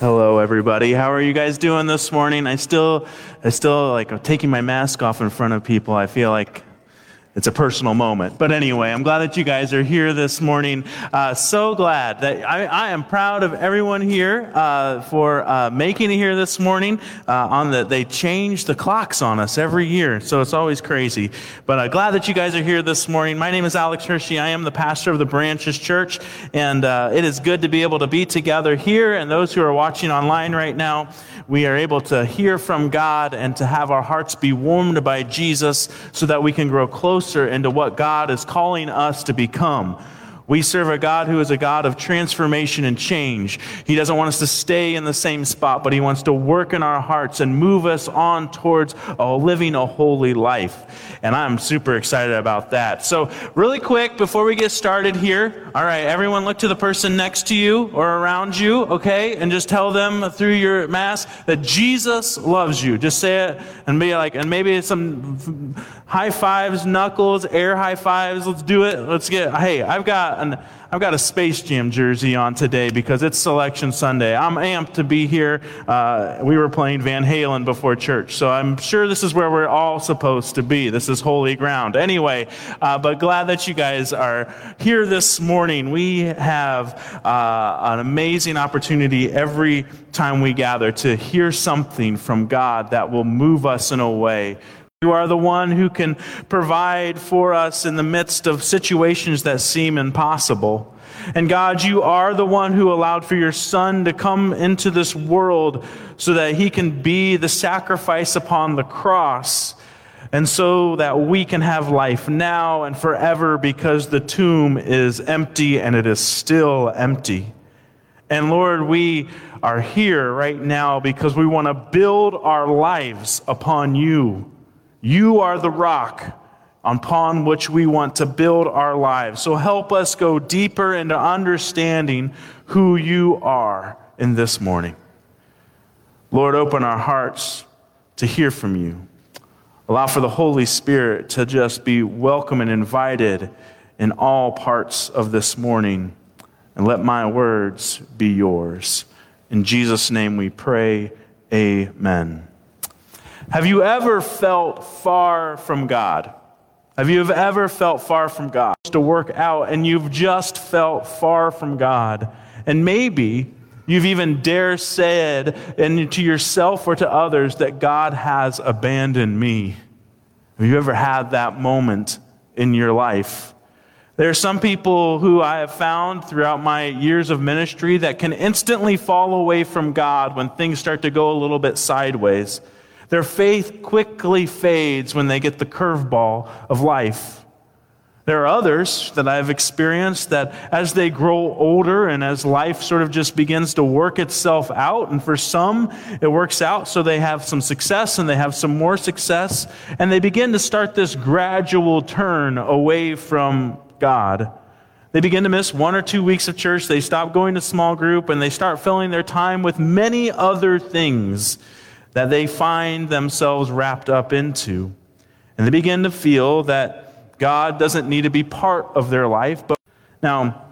Hello, everybody. How are you guys doing this morning? I still, I still like I'm taking my mask off in front of people. I feel like it's a personal moment. But anyway, I'm glad that you guys are here this morning. Uh, so glad that I, I, am proud of everyone here uh, for uh, making it here this morning. Uh, on the, they change the clocks on us every year, so it's always crazy. But uh, glad that you guys are here this morning. My name is Alex Hershey. I am the pastor of the Branches Church, and uh, it is good to be able to be together here. And those who are watching online right now, we are able to hear from God and to have our hearts be warmed by Jesus, so that we can grow closer closer into what God is calling us to become. We serve a God who is a God of transformation and change. He doesn't want us to stay in the same spot, but He wants to work in our hearts and move us on towards a living a holy life. And I'm super excited about that. So, really quick, before we get started here, all right, everyone look to the person next to you or around you, okay? And just tell them through your mask that Jesus loves you. Just say it and be like, and maybe some high fives, knuckles, air high fives. Let's do it. Let's get, hey, I've got an, I've got a Space Jam jersey on today because it's Selection Sunday. I'm amped to be here. Uh, we were playing Van Halen before church, so I'm sure this is where we're all supposed to be. This is holy ground. Anyway, uh, but glad that you guys are here this morning. We have uh, an amazing opportunity every time we gather to hear something from God that will move us in a way you are the one who can provide for us in the midst of situations that seem impossible. And God, you are the one who allowed for your Son to come into this world so that he can be the sacrifice upon the cross. And so that we can have life now and forever because the tomb is empty and it is still empty. And Lord, we are here right now because we want to build our lives upon you. You are the rock upon which we want to build our lives. So help us go deeper into understanding who you are in this morning. Lord, open our hearts to hear from you. Allow for the Holy Spirit to just be welcome and invited in all parts of this morning. And let my words be yours. In Jesus' name we pray, amen. Have you ever felt far from God? Have you ever felt far from God? To work out and you've just felt far from God. And maybe you've even dare said and to yourself or to others that God has abandoned me. Have you ever had that moment in your life? There are some people who I have found throughout my years of ministry that can instantly fall away from God when things start to go a little bit sideways. Their faith quickly fades when they get the curveball of life. There are others that I've experienced that as they grow older and as life sort of just begins to work itself out, and for some it works out so they have some success and they have some more success, and they begin to start this gradual turn away from God. They begin to miss one or two weeks of church, they stop going to small group, and they start filling their time with many other things that they find themselves wrapped up into. And they begin to feel that God doesn't need to be part of their life. But now,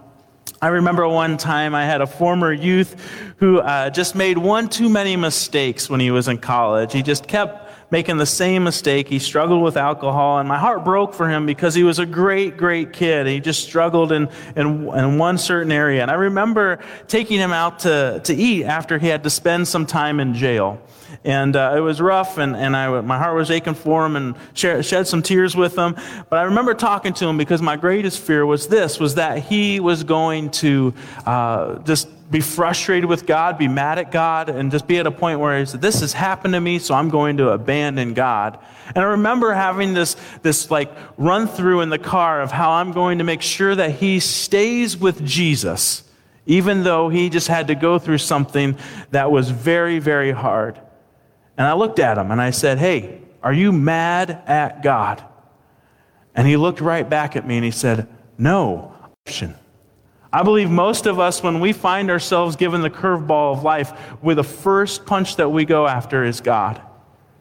I remember one time I had a former youth who uh, just made one too many mistakes when he was in college. He just kept making the same mistake. He struggled with alcohol, and my heart broke for him because he was a great, great kid. He just struggled in, in, in one certain area. And I remember taking him out to, to eat after he had to spend some time in jail. And uh, it was rough, and, and I, my heart was aching for him and shed, shed some tears with him. But I remember talking to him because my greatest fear was this, was that he was going to uh, just be frustrated with God, be mad at God, and just be at a point where he said, This has happened to me, so I'm going to abandon God. And I remember having this, this like run through in the car of how I'm going to make sure that he stays with Jesus, even though he just had to go through something that was very, very hard. And I looked at him and I said, Hey, are you mad at God? And he looked right back at me and he said, No. I believe most of us, when we find ourselves given the curveball of life, with the first punch that we go after is God.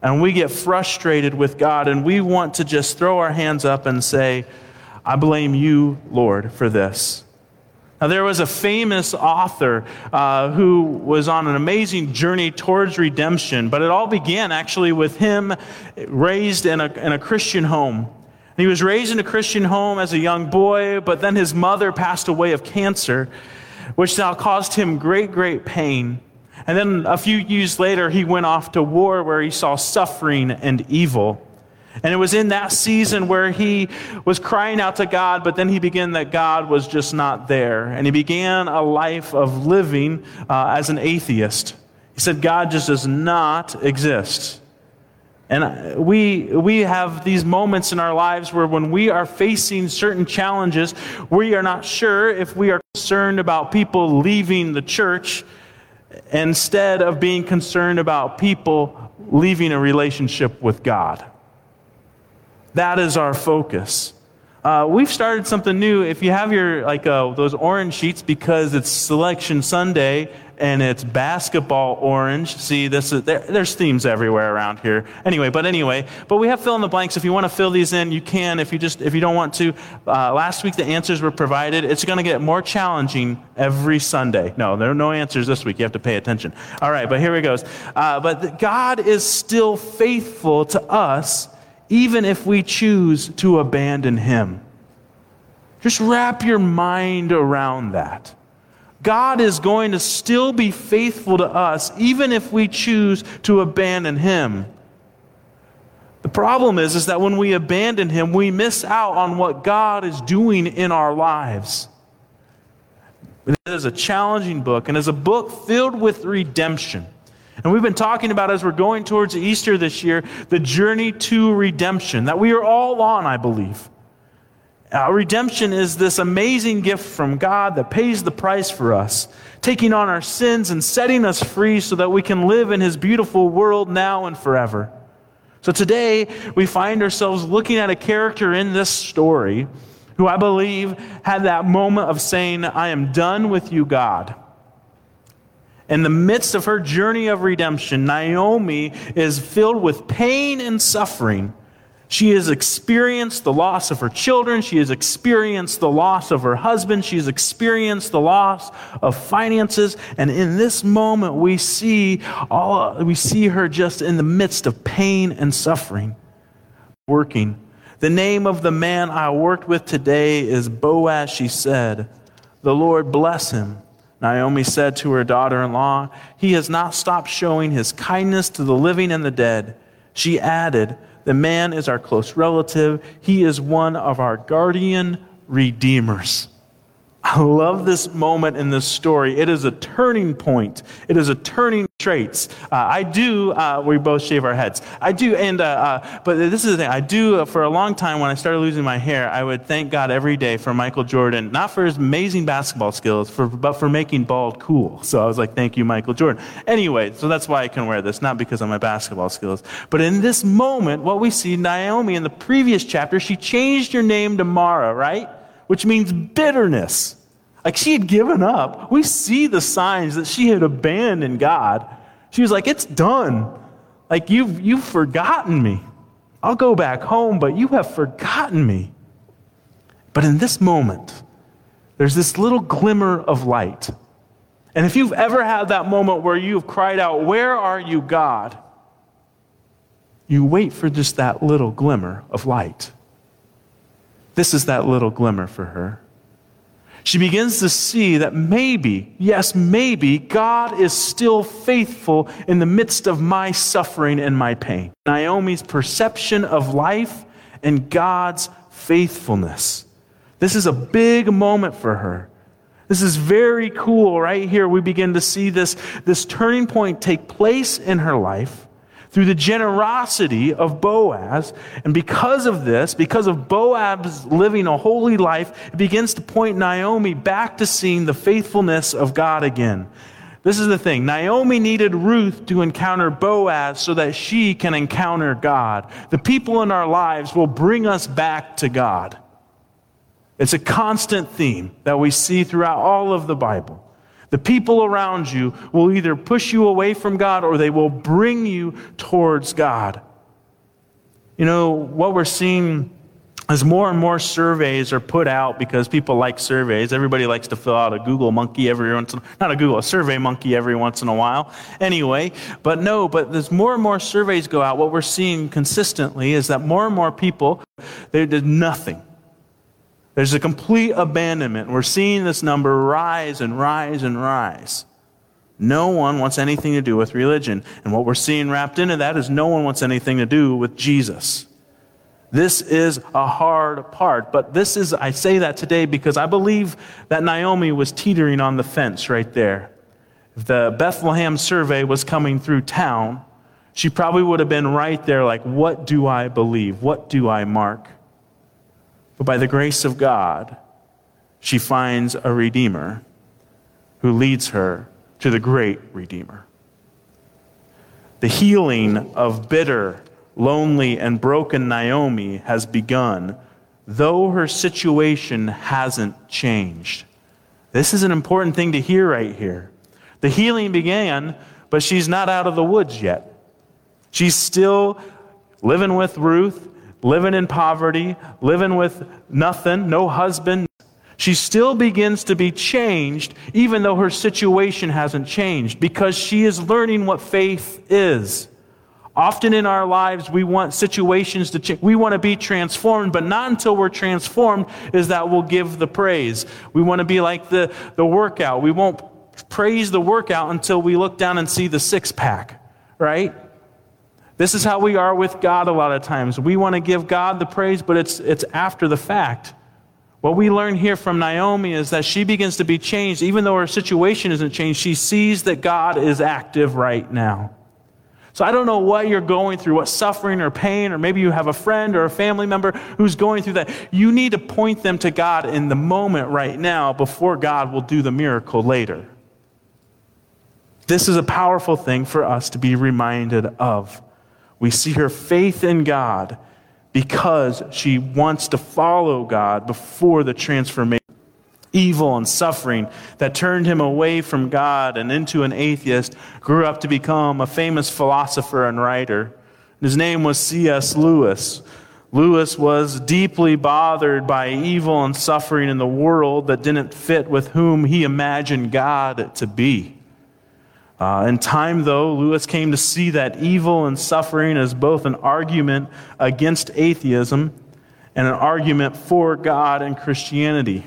And we get frustrated with God and we want to just throw our hands up and say, I blame you, Lord, for this. Now, there was a famous author uh, who was on an amazing journey towards redemption, but it all began actually with him raised in a, in a Christian home. He was raised in a Christian home as a young boy, but then his mother passed away of cancer, which now caused him great, great pain. And then a few years later, he went off to war where he saw suffering and evil. And it was in that season where he was crying out to God, but then he began that God was just not there. And he began a life of living uh, as an atheist. He said, God just does not exist. And we, we have these moments in our lives where when we are facing certain challenges, we are not sure if we are concerned about people leaving the church instead of being concerned about people leaving a relationship with God. That is our focus. Uh, we've started something new. If you have your like uh, those orange sheets because it's Selection Sunday and it's basketball orange. See, this is, there, there's themes everywhere around here. Anyway, but anyway, but we have fill in the blanks. If you want to fill these in, you can. If you just if you don't want to, uh, last week the answers were provided. It's going to get more challenging every Sunday. No, there are no answers this week. You have to pay attention. All right, but here it goes. Uh, but God is still faithful to us even if we choose to abandon Him. Just wrap your mind around that. God is going to still be faithful to us, even if we choose to abandon Him. The problem is, is that when we abandon Him, we miss out on what God is doing in our lives. It is a challenging book, and is a book filled with redemption. And we've been talking about as we're going towards Easter this year, the journey to redemption that we are all on, I believe. Uh, redemption is this amazing gift from God that pays the price for us, taking on our sins and setting us free so that we can live in His beautiful world now and forever. So today, we find ourselves looking at a character in this story who I believe had that moment of saying, I am done with you, God. In the midst of her journey of redemption, Naomi is filled with pain and suffering. She has experienced the loss of her children. She has experienced the loss of her husband. She has experienced the loss of finances. And in this moment, we see all, we see her just in the midst of pain and suffering, working. The name of the man I worked with today is Boaz, she said. The Lord bless him. Naomi said to her daughter in law, He has not stopped showing his kindness to the living and the dead. She added, The man is our close relative. He is one of our guardian redeemers. I love this moment in this story. It is a turning point. It is a turning traits. Uh, I do, uh, we both shave our heads. I do, and, uh, uh but this is the thing. I do, uh, for a long time, when I started losing my hair, I would thank God every day for Michael Jordan, not for his amazing basketball skills, for, but for making bald cool. So I was like, thank you, Michael Jordan. Anyway, so that's why I can wear this, not because of my basketball skills. But in this moment, what we see, Naomi in the previous chapter, she changed her name to Mara, right? Which means bitterness. Like she had given up. We see the signs that she had abandoned God. She was like, It's done. Like you've, you've forgotten me. I'll go back home, but you have forgotten me. But in this moment, there's this little glimmer of light. And if you've ever had that moment where you've cried out, Where are you, God? You wait for just that little glimmer of light. This is that little glimmer for her she begins to see that maybe, yes, maybe, God is still faithful in the midst of my suffering and my pain. Naomi's perception of life and God's faithfulness. This is a big moment for her. This is very cool. Right here, we begin to see this, this turning point take place in her life through the generosity of Boaz. And because of this, because of Boaz living a holy life, it begins to point Naomi back to seeing the faithfulness of God again. This is the thing Naomi needed Ruth to encounter Boaz so that she can encounter God. The people in our lives will bring us back to God. It's a constant theme that we see throughout all of the Bible. The people around you will either push you away from God or they will bring you towards God. You know, what we're seeing as more and more surveys are put out because people like surveys. Everybody likes to fill out a google monkey every once in, not a google a survey monkey every once in a while. Anyway but no but as more and more surveys go out. What we're seeing consistently is that more and more people they did nothing there's a complete abandonment we're seeing this number rise and rise and rise no one wants anything to do with religion and what we're seeing wrapped into that is no one wants anything to do with jesus this is a hard part. But this is, I say that today because I believe that Naomi was teetering on the fence right there. If the Bethlehem survey was coming through town, she probably would have been right there, like, what do I believe? What do I mark? But by the grace of God, she finds a Redeemer who leads her to the great Redeemer. The healing of bitter lonely, and broken Naomi has begun, though her situation hasn't changed. This is an important thing to hear right here. The healing began, but she's not out of the woods yet. She's still living with Ruth, living in poverty, living with nothing, no husband. She still begins to be changed, even though her situation hasn't changed, because she is learning what faith is. Often in our lives, we want situations to change. We want to be transformed, but not until we're transformed is that we'll give the praise. We want to be like the, the workout. We won't praise the workout until we look down and see the six pack, right? This is how we are with God a lot of times. We want to give God the praise, but it's, it's after the fact. What we learn here from Naomi is that she begins to be changed. Even though her situation isn't changed, she sees that God is active right now. So I don't know what you're going through, what suffering or pain, or maybe you have a friend or a family member who's going through that. You need to point them to God in the moment right now before God will do the miracle later. This is a powerful thing for us to be reminded of. We see her faith in God because she wants to follow God before the transformation evil and suffering that turned him away from God and into an atheist, grew up to become a famous philosopher and writer. His name was C.S. Lewis. Lewis was deeply bothered by evil and suffering in the world that didn't fit with whom he imagined God to be. Uh, in time, though, Lewis came to see that evil and suffering as both an argument against atheism and an argument for God and Christianity.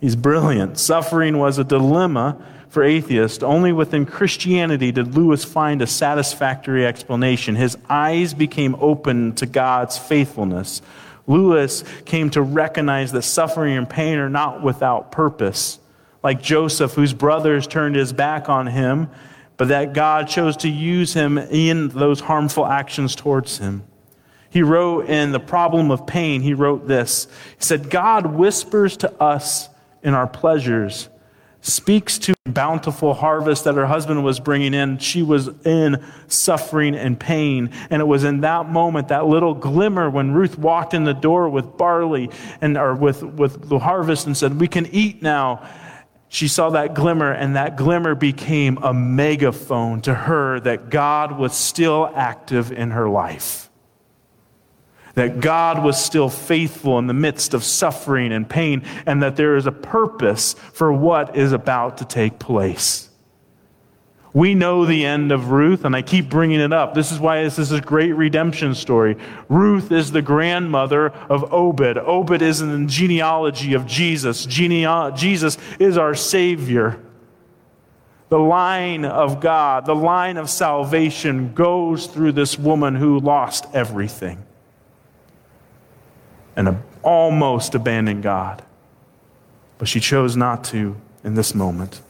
He's brilliant. Suffering was a dilemma for atheists. Only within Christianity did Lewis find a satisfactory explanation. His eyes became open to God's faithfulness. Lewis came to recognize that suffering and pain are not without purpose. Like Joseph, whose brothers turned his back on him, but that God chose to use him in those harmful actions towards him. He wrote in The Problem of Pain, he wrote this. He said, God whispers to us in our pleasures, speaks to bountiful harvest that her husband was bringing in. She was in suffering and pain. And it was in that moment, that little glimmer when Ruth walked in the door with barley and or with, with the harvest and said, We can eat now. She saw that glimmer, and that glimmer became a megaphone to her that God was still active in her life that God was still faithful in the midst of suffering and pain, and that there is a purpose for what is about to take place. We know the end of Ruth, and I keep bringing it up. This is why this is a great redemption story. Ruth is the grandmother of Obed. Obed is in the genealogy of Jesus. Jesus is our Savior. The line of God, the line of salvation goes through this woman who lost everything and almost abandoned God. But she chose not to in this moment.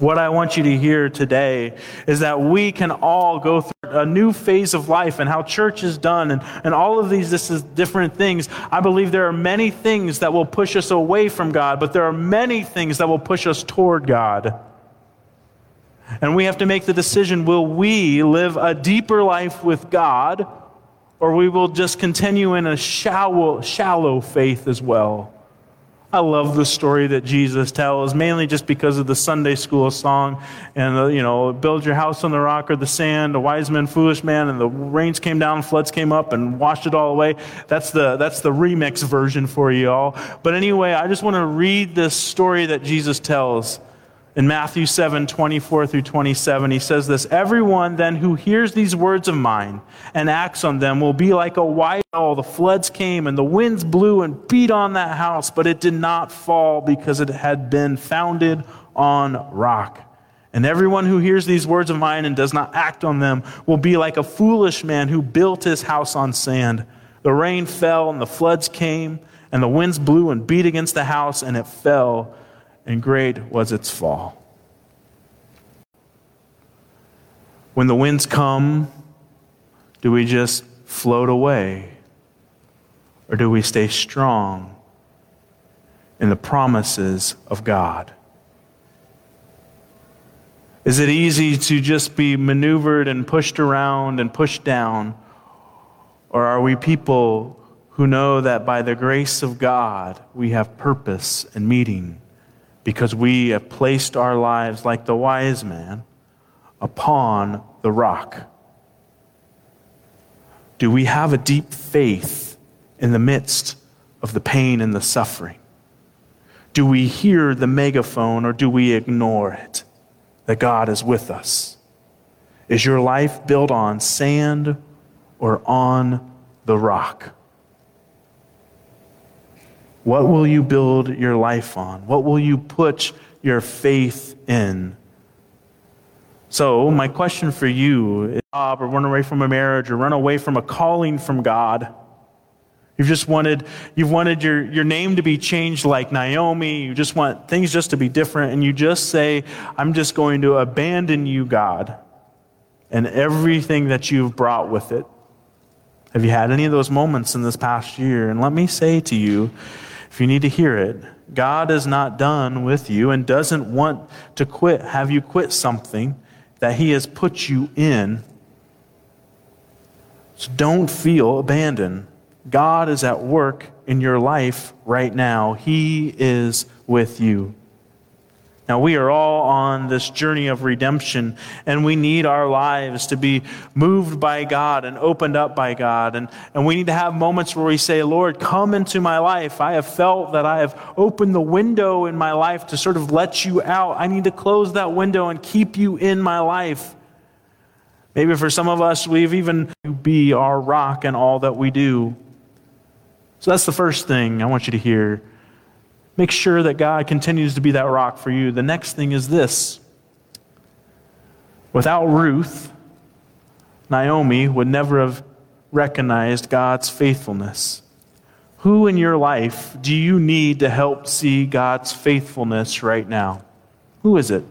What I want you to hear today is that we can all go through a new phase of life and how church is done and, and all of these this is different things. I believe there are many things that will push us away from God, but there are many things that will push us toward God. And we have to make the decision will we live a deeper life with God? or we will just continue in a shallow, shallow faith as well. I love the story that Jesus tells, mainly just because of the Sunday school song and, the, you know, build your house on the rock or the sand, a wise man, foolish man, and the rains came down, floods came up and washed it all away. That's the, that's the remix version for you all. But anyway, I just want to read this story that Jesus tells. In Matthew 7 24 through 27, he says this Everyone then who hears these words of mine and acts on them will be like a white owl. The floods came and the winds blew and beat on that house, but it did not fall because it had been founded on rock. And everyone who hears these words of mine and does not act on them will be like a foolish man who built his house on sand. The rain fell and the floods came, and the winds blew and beat against the house, and it fell and great was its fall. When the winds come, do we just float away? Or do we stay strong in the promises of God? Is it easy to just be maneuvered and pushed around and pushed down? Or are we people who know that by the grace of God we have purpose and meaning? Because we have placed our lives, like the wise man, upon the rock? Do we have a deep faith in the midst of the pain and the suffering? Do we hear the megaphone or do we ignore it? That God is with us. Is your life built on sand or on the rock? What will you build your life on? What will you put your faith in? So, my question for you is job or run away from a marriage or run away from a calling from God. You've just wanted, you've wanted your, your name to be changed like Naomi. You just want things just to be different. And you just say, I'm just going to abandon you, God, and everything that you've brought with it. Have you had any of those moments in this past year? And let me say to you, if you need to hear it, God is not done with you and doesn't want to quit, have you quit something that He has put you in. So don't feel abandoned. God is at work in your life right now. He is with you. Now, we are all on this journey of redemption, and we need our lives to be moved by God and opened up by God. And, and we need to have moments where we say, Lord, come into my life. I have felt that I have opened the window in my life to sort of let you out. I need to close that window and keep you in my life. Maybe for some of us, we've even be our rock in all that we do. So that's the first thing I want you to hear. Make sure that God continues to be that rock for you. The next thing is this without Ruth, Naomi would never have recognized God's faithfulness. Who in your life do you need to help see God's faithfulness right now? Who is it?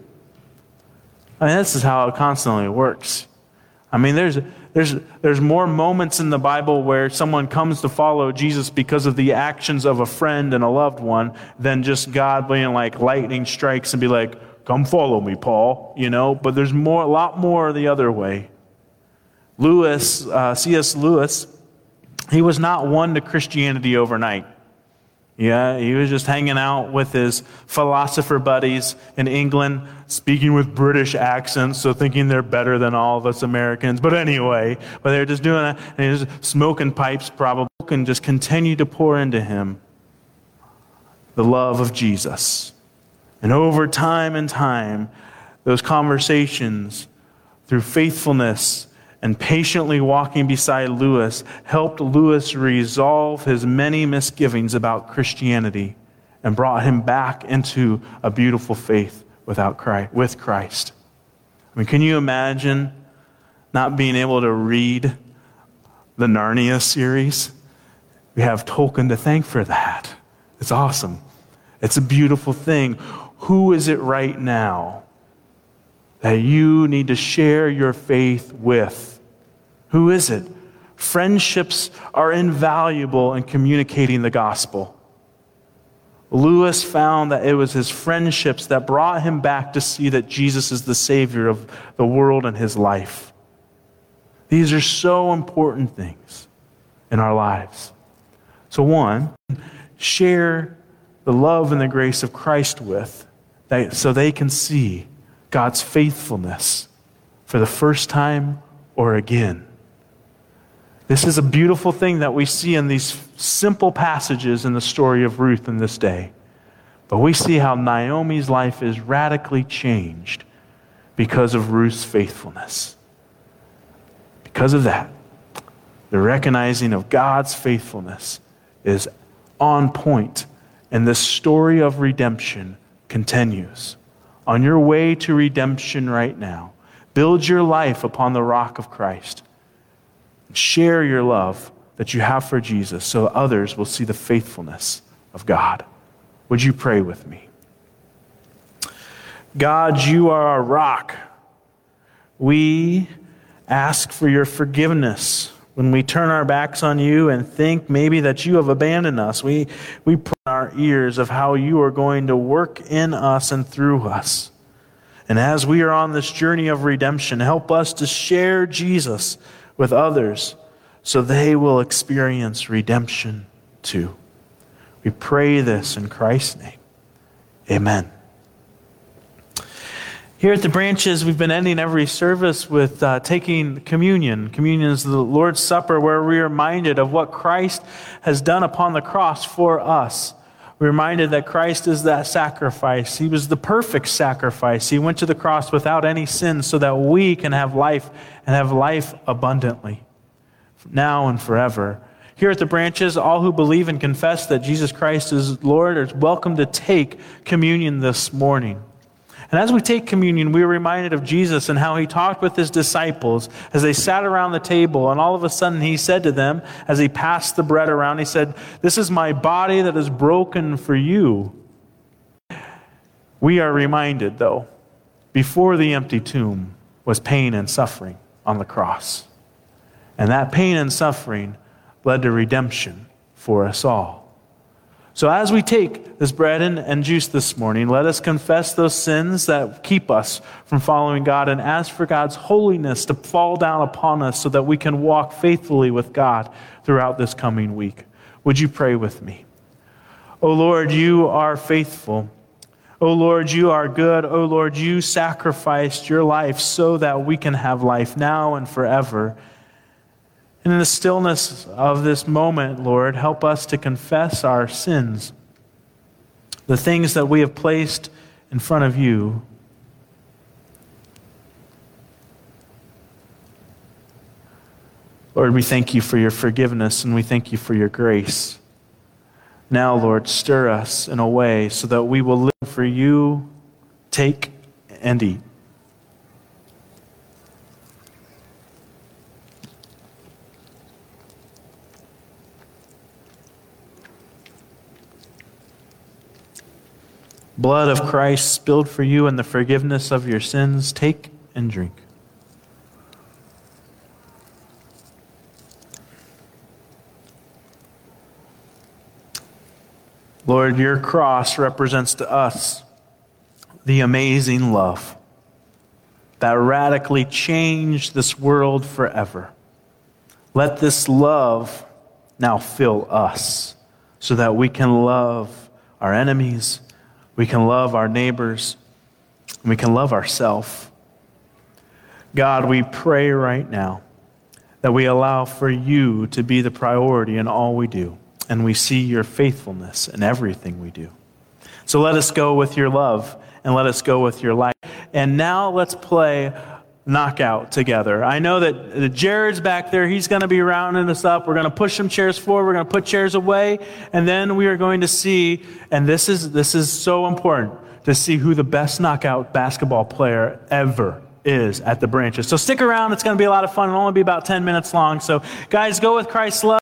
I mean, this is how it constantly works. I mean, there's there's, there's more moments in the Bible where someone comes to follow Jesus because of the actions of a friend and a loved one than just God being like lightning strikes and be like, come follow me, Paul, you know? But there's more, a lot more the other way. Lewis, uh, C.S. Lewis, he was not won to Christianity overnight. Yeah, he was just hanging out with his philosopher buddies in England, speaking with British accents, so thinking they're better than all of us Americans. But anyway, but they're just doing that, and he's smoking pipes probably, and just continue to pour into him the love of Jesus. And over time and time, those conversations through faithfulness and patiently walking beside Lewis helped Lewis resolve his many misgivings about Christianity and brought him back into a beautiful faith without Christ, with Christ. I mean, can you imagine not being able to read the Narnia series? We have Tolkien to thank for that. It's awesome. It's a beautiful thing. Who is it right now that you need to share your faith with? Who is it? Friendships are invaluable in communicating the gospel. Lewis found that it was his friendships that brought him back to see that Jesus is the Savior of the world and his life. These are so important things in our lives. So, one, share the love and the grace of Christ with, so they can see God's faithfulness for the first time or again. This is a beautiful thing that we see in these simple passages in the story of Ruth in this day. But we see how Naomi's life is radically changed because of Ruth's faithfulness. Because of that, the recognizing of God's faithfulness is on point, and the story of redemption continues. On your way to redemption right now, build your life upon the rock of Christ. Share your love that you have for Jesus so others will see the faithfulness of God. Would you pray with me? God, you are our rock. We ask for your forgiveness when we turn our backs on you and think maybe that you have abandoned us. We, we our ears of how you are going to work in us and through us. And as we are on this journey of redemption, help us to share Jesus with others so they will experience redemption too. We pray this in Christ's name. Amen. Here at the branches, we've been ending every service with uh, taking communion. Communion is the Lord's Supper where we're reminded of what Christ has done upon the cross for us. We're reminded that Christ is that sacrifice. He was the perfect sacrifice. He went to the cross without any sin so that we can have life and have life abundantly, now and forever. Here at the branches, all who believe and confess that Jesus Christ is Lord are welcome to take communion this morning. And as we take communion, we are reminded of Jesus and how he talked with his disciples as they sat around the table. And all of a sudden, he said to them, as he passed the bread around, he said, This is my body that is broken for you. We are reminded, though, before the empty tomb was pain and suffering on the cross. And that pain and suffering led to redemption for us all. So, as we take this bread and, and, juice this morning, let us confess those sins that keep us from following God and ask for God's holiness to fall down upon us so that we can walk faithfully with God throughout this coming week. Would you pray with me? O Lord, you are faithful. O Lord, you are good. O Lord, you sacrificed your life so that we can have life now and forever. And in the stillness of this moment, Lord, help us to confess our sins, the things that we have placed in front of you. Lord, we thank you for your forgiveness and we thank you for your grace. Now, Lord, stir us in a way so that we will live for you. Take and eat. Blood of Christ spilled for you and the forgiveness of your sins, take and drink. Lord, your cross represents to us the amazing love that radically changed this world forever. Let this love now fill us so that we can love our enemies we can love our neighbors. We can love ourselves. God, we pray right now that we allow for you to be the priority in all we do, and we see your faithfulness in everything we do. So let us go with your love and let us go with your light. And now let's play knockout together. I know that Jared's back there. He's going to be rounding us up. We're going to push some chairs forward. We're going to put chairs away. And then we are going to see, and this is, this is so important, to see who the best knockout basketball player ever is at the branches. So stick around. It's going to be a lot of fun. It'll only be about 10 minutes long. So, guys, go with Christ's love.